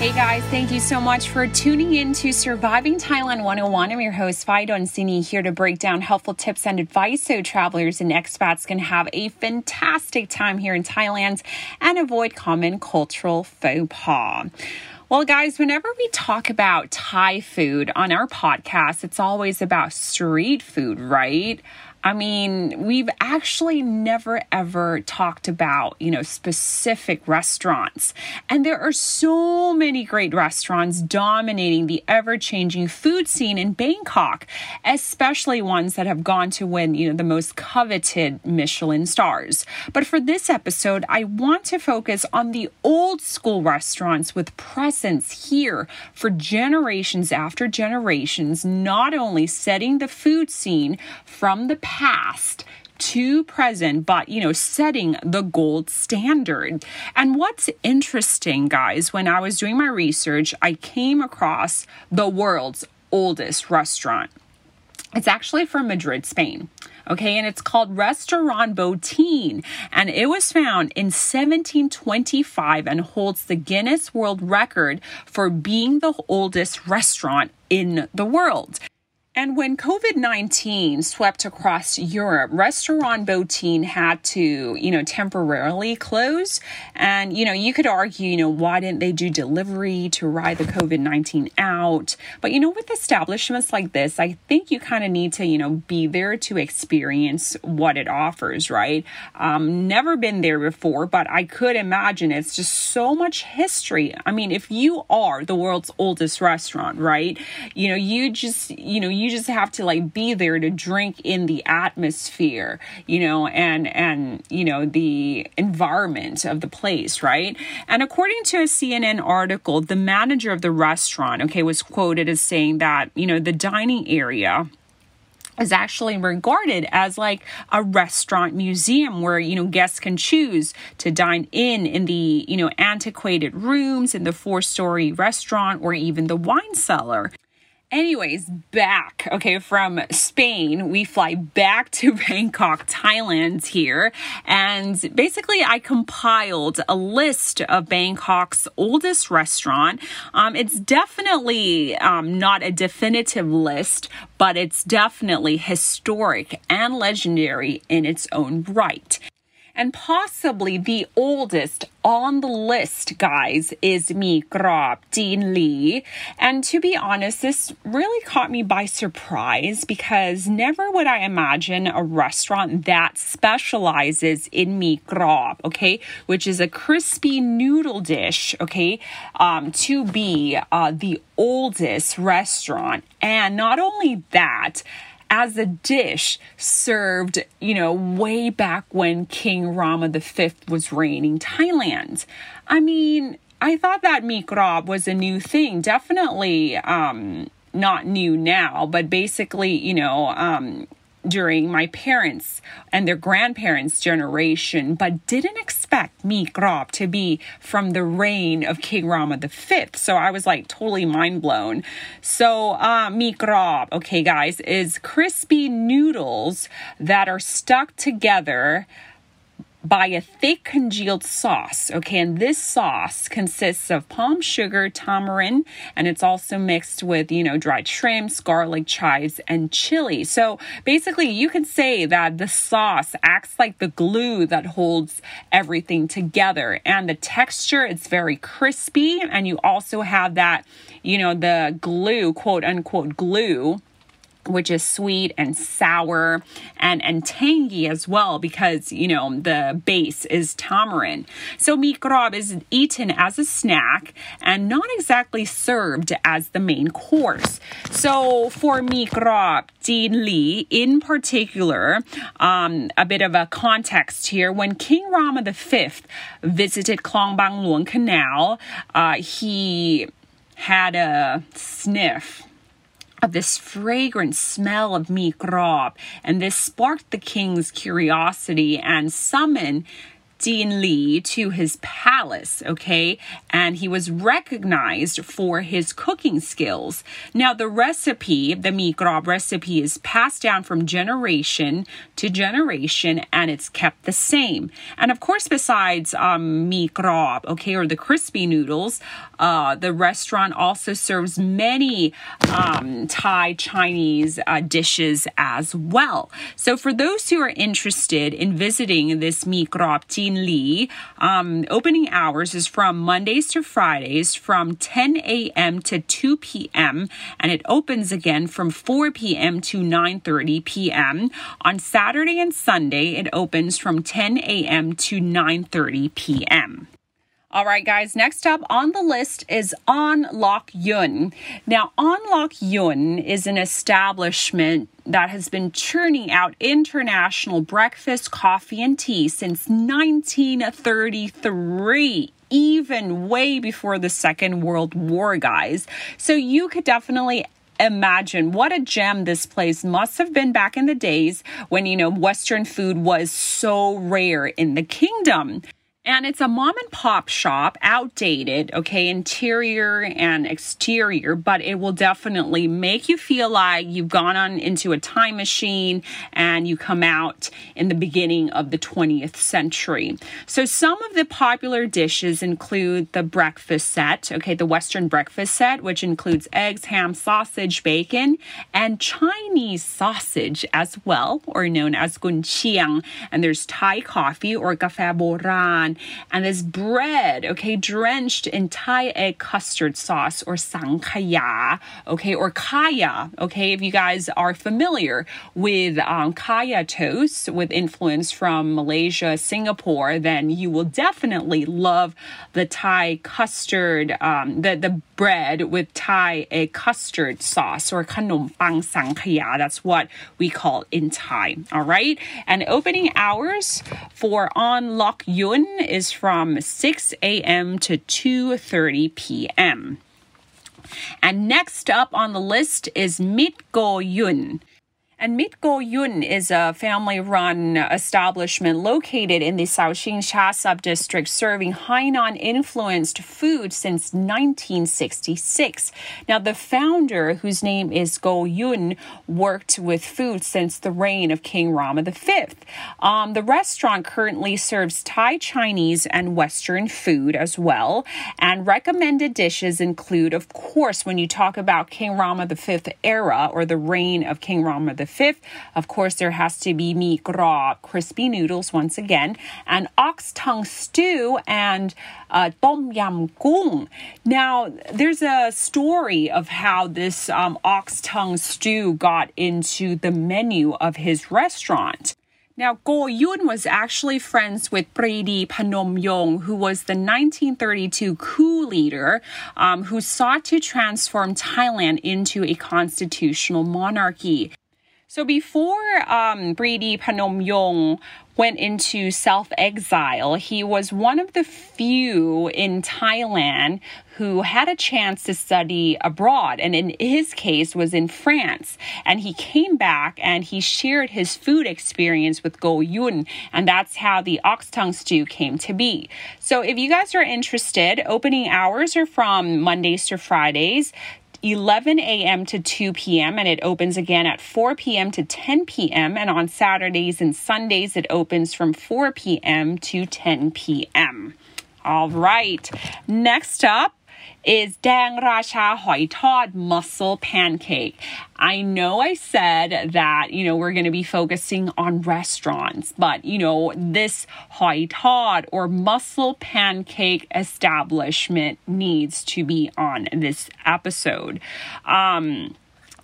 Hey guys, thank you so much for tuning in to Surviving Thailand 101. I'm your host, Fidon Sini, here to break down helpful tips and advice so travelers and expats can have a fantastic time here in Thailand and avoid common cultural faux pas. Well, guys, whenever we talk about Thai food on our podcast, it's always about street food, right? I mean, we've actually never ever talked about, you know, specific restaurants. And there are so many great restaurants dominating the ever changing food scene in Bangkok, especially ones that have gone to win, you know, the most coveted Michelin stars. But for this episode, I want to focus on the old school restaurants with presence here for generations after generations, not only setting the food scene from the past to present, but you know, setting the gold standard. And what's interesting, guys, when I was doing my research, I came across the world's oldest restaurant. It's actually from Madrid, Spain. Okay, and it's called Restaurant Botín, and it was found in 1725 and holds the Guinness World Record for being the oldest restaurant in the world. And when COVID 19 swept across Europe, Restaurant Botín had to, you know, temporarily close. And, you know, you could argue, you know, why didn't they do delivery to ride the COVID 19 out? But, you know, with establishments like this, I think you kind of need to, you know, be there to experience what it offers, right? Um, never been there before, but I could imagine it's just so much history. I mean, if you are the world's oldest restaurant, right? You know, you just, you know, you just have to like be there to drink in the atmosphere, you know, and and you know the environment of the place, right? And according to a CNN article, the manager of the restaurant, okay, was quoted as saying that, you know, the dining area is actually regarded as like a restaurant museum where you know guests can choose to dine in in the you know antiquated rooms in the four story restaurant or even the wine cellar Anyways, back, okay, from Spain, we fly back to Bangkok, Thailand here. And basically, I compiled a list of Bangkok's oldest restaurant. Um, it's definitely um, not a definitive list, but it's definitely historic and legendary in its own right. And possibly the oldest on the list, guys, is Mi Krop Jin Li. And to be honest, this really caught me by surprise because never would I imagine a restaurant that specializes in Mi Krop, okay, which is a crispy noodle dish, okay, um, to be uh, the oldest restaurant. And not only that, as a dish served, you know, way back when King Rama V was reigning Thailand. I mean, I thought that mi krop was a new thing. Definitely um, not new now, but basically, you know, um, during my parents' and their grandparents' generation, but didn't expect krop to be from the reign of King Rama V. So I was like totally mind blown. So uh, krop, okay, guys, is crispy noodles that are stuck together by a thick congealed sauce. Okay, and this sauce consists of palm sugar, tamarind, and it's also mixed with, you know, dried shrimps, garlic, chives, and chili. So basically, you can say that the sauce acts like the glue that holds everything together. And the texture, it's very crispy, and you also have that, you know, the glue, quote unquote, glue which is sweet and sour and and tangy as well because you know the base is tamarind. So mi krop is eaten as a snack and not exactly served as the main course. So for mi krop Jin Li in particular, um, a bit of a context here. When King Rama V visited Klong Bang Luang Canal, uh, he had a sniff of this fragrant smell of meat and this sparked the king's curiosity and summoned Jin Li to his palace, okay? And he was recognized for his cooking skills. Now, the recipe, the mi grob recipe, is passed down from generation to generation and it's kept the same. And of course, besides um, mi grob, okay, or the crispy noodles, uh, the restaurant also serves many um, Thai Chinese uh, dishes as well. So, for those who are interested in visiting this mi grob Li. Um, opening hours is from Mondays to Fridays from 10 a.m. to 2 p.m. and it opens again from 4 p.m. to 9:30 p.m. On Saturday and Sunday, it opens from 10 a.m. to 9:30 p.m. All right, guys, next up on the list is On Lok Yun. Now, On Lok Yun is an establishment that has been churning out international breakfast, coffee, and tea since 1933 even way before the Second World War, guys. So you could definitely imagine what a gem this place must have been back in the days when, you know, Western food was so rare in the kingdom. And it's a mom and pop shop, outdated, okay, interior and exterior, but it will definitely make you feel like you've gone on into a time machine and you come out in the beginning of the 20th century. So, some of the popular dishes include the breakfast set, okay, the Western breakfast set, which includes eggs, ham, sausage, bacon, and Chinese sausage as well, or known as gunqiang. And there's Thai coffee or kafe boran and this bread, okay, drenched in Thai egg custard sauce or sangkaya, okay, or kaya, okay, if you guys are familiar with um, kaya toast with influence from Malaysia, Singapore, then you will definitely love the Thai custard, um, the, the bread with Thai egg custard sauce or kanom pang sangkaya. That's what we call in Thai, all right? And opening hours for On Lok Yun is from 6 a.m. to 2:30 p.m. And next up on the list is Mit Go Yun. And Mitgo Yun is a family run establishment located in the Sao Chingcha subdistrict serving Hainan influenced food since 1966. Now, the founder, whose name is Go Yun, worked with food since the reign of King Rama V. Um, the restaurant currently serves Thai, Chinese, and Western food as well. And recommended dishes include, of course, when you talk about King Rama V era or the reign of King Rama V fifth. Of course, there has to be mi gro, crispy noodles once again, and ox tongue stew and uh, tom yam goong. Now, there's a story of how this um, ox tongue stew got into the menu of his restaurant. Now, Go Yun was actually friends with Prithipa Phnomyong, who was the 1932 coup leader um, who sought to transform Thailand into a constitutional monarchy. So before um, Prithipa Phnomyong went into self exile, he was one of the few in Thailand who had a chance to study abroad, and in his case was in France. And he came back and he shared his food experience with Go Yun, and that's how the ox tongue stew came to be. So if you guys are interested, opening hours are from Mondays to Fridays. 11 a.m. to 2 p.m. and it opens again at 4 p.m. to 10 p.m. And on Saturdays and Sundays, it opens from 4 p.m. to 10 p.m. All right. Next up, is Dang Racha Hoi Tod Mussel Pancake. I know I said that, you know, we're going to be focusing on restaurants, but, you know, this Hoi Tod or mussel pancake establishment needs to be on this episode. Um,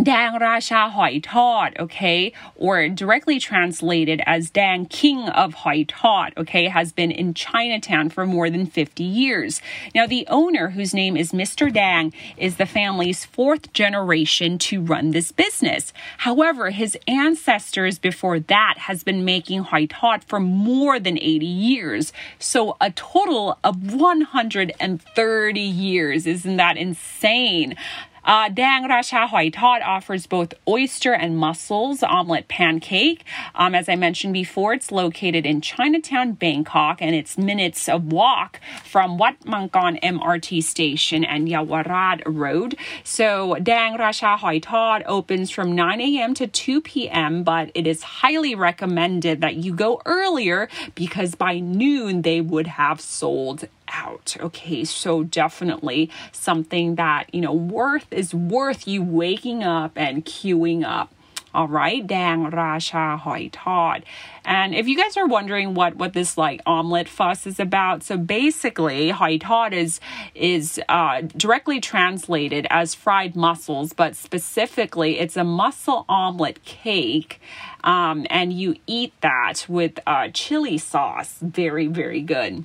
Dang Racha Hoi Tod, okay, or directly translated as Dang King of Hoi Tod, okay, has been in Chinatown for more than 50 years. Now, the owner, whose name is Mr. Dang, is the family's fourth generation to run this business. However, his ancestors before that has been making Hoi Tod for more than 80 years. So, a total of 130 years. Isn't that insane? Uh, Dang Racha Hoi Tod offers both oyster and mussels omelet pancake. Um, as I mentioned before, it's located in Chinatown, Bangkok, and it's minutes of walk from Wat Mangkon MRT station and Yaowarat Road. So Dang Racha Hoi Tod opens from 9 a.m. to 2 p.m., but it is highly recommended that you go earlier because by noon they would have sold out. Okay, so definitely something that, you know, worth is worth you waking up and queuing up. All right, Dang Racha Hoi Tod. And if you guys are wondering what what this like omelet fuss is about, so basically Hoi Tod is is uh, directly translated as fried mussels, but specifically it's a mussel omelet cake. Um, and you eat that with uh, chili sauce. Very, very good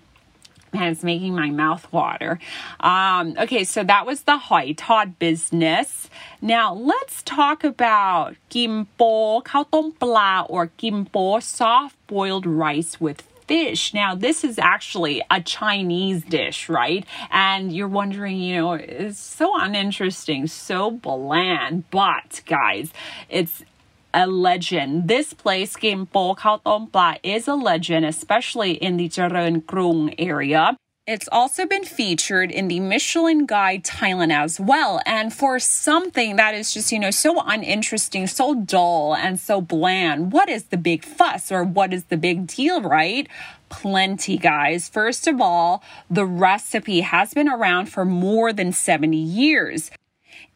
and it's making my mouth water. Um, okay, so that was the Hoi Tod business. Now let's talk about gimpo, kao tom pla, or gimpo, soft boiled rice with fish. Now, this is actually a Chinese dish, right? And you're wondering, you know, it's so uninteresting, so bland. But, guys, it's a legend. This place, Gimpo Khao Tom Pla, is a legend, especially in the Charoen Krung area. It's also been featured in the Michelin Guide Thailand as well. And for something that is just, you know, so uninteresting, so dull, and so bland, what is the big fuss or what is the big deal, right? Plenty, guys. First of all, the recipe has been around for more than 70 years.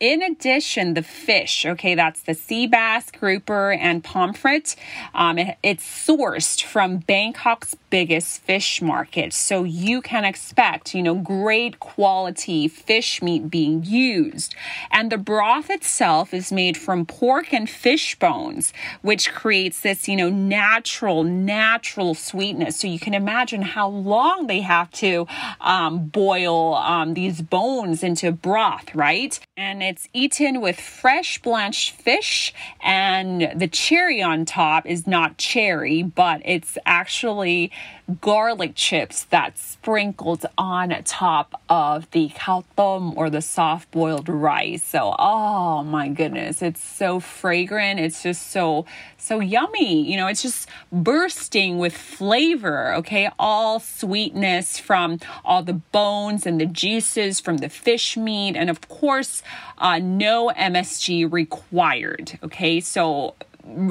In addition, the fish, okay, that's the sea bass, grouper, and pomfret. Um, it, it's sourced from Bangkok's biggest fish market. So you can expect, you know, great quality fish meat being used. And the broth itself is made from pork and fish bones, which creates this, you know, natural, natural sweetness. So you can imagine how long they have to um, boil um, these bones into broth, right? And it's eaten with fresh blanched fish, and the cherry on top is not cherry, but it's actually garlic chips that's sprinkled on top of the tom or the soft boiled rice. So, oh my goodness, it's so fragrant. It's just so, so yummy. You know, it's just bursting with flavor, okay? All sweetness from all the bones and the juices from the fish meat. And of course, uh, no MSG required, okay? So,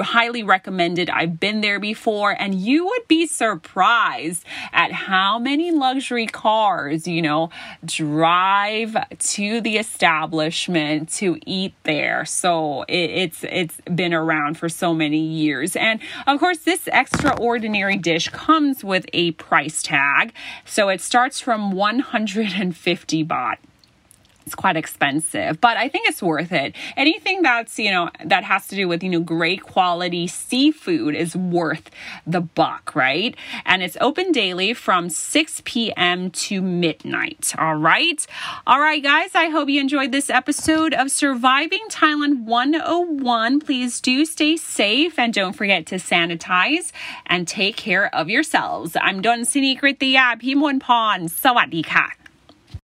highly recommended. I've been there before, and you would be surprised at how many luxury cars, you know, drive to the establishment to eat there. So it, it's it's been around for so many years, and of course, this extraordinary dish comes with a price tag. So it starts from 150 baht it's quite expensive, but I think it's worth it. Anything that's, you know, that has to do with, you know, great quality seafood is worth the buck, right? And it's open daily from 6 p.m. to midnight. All right. All right, guys, I hope you enjoyed this episode of Surviving Thailand 101. Please do stay safe and don't forget to sanitize and take care of yourselves. I'm Don Sinikritiyah Pimon Pon. Sawadee ka.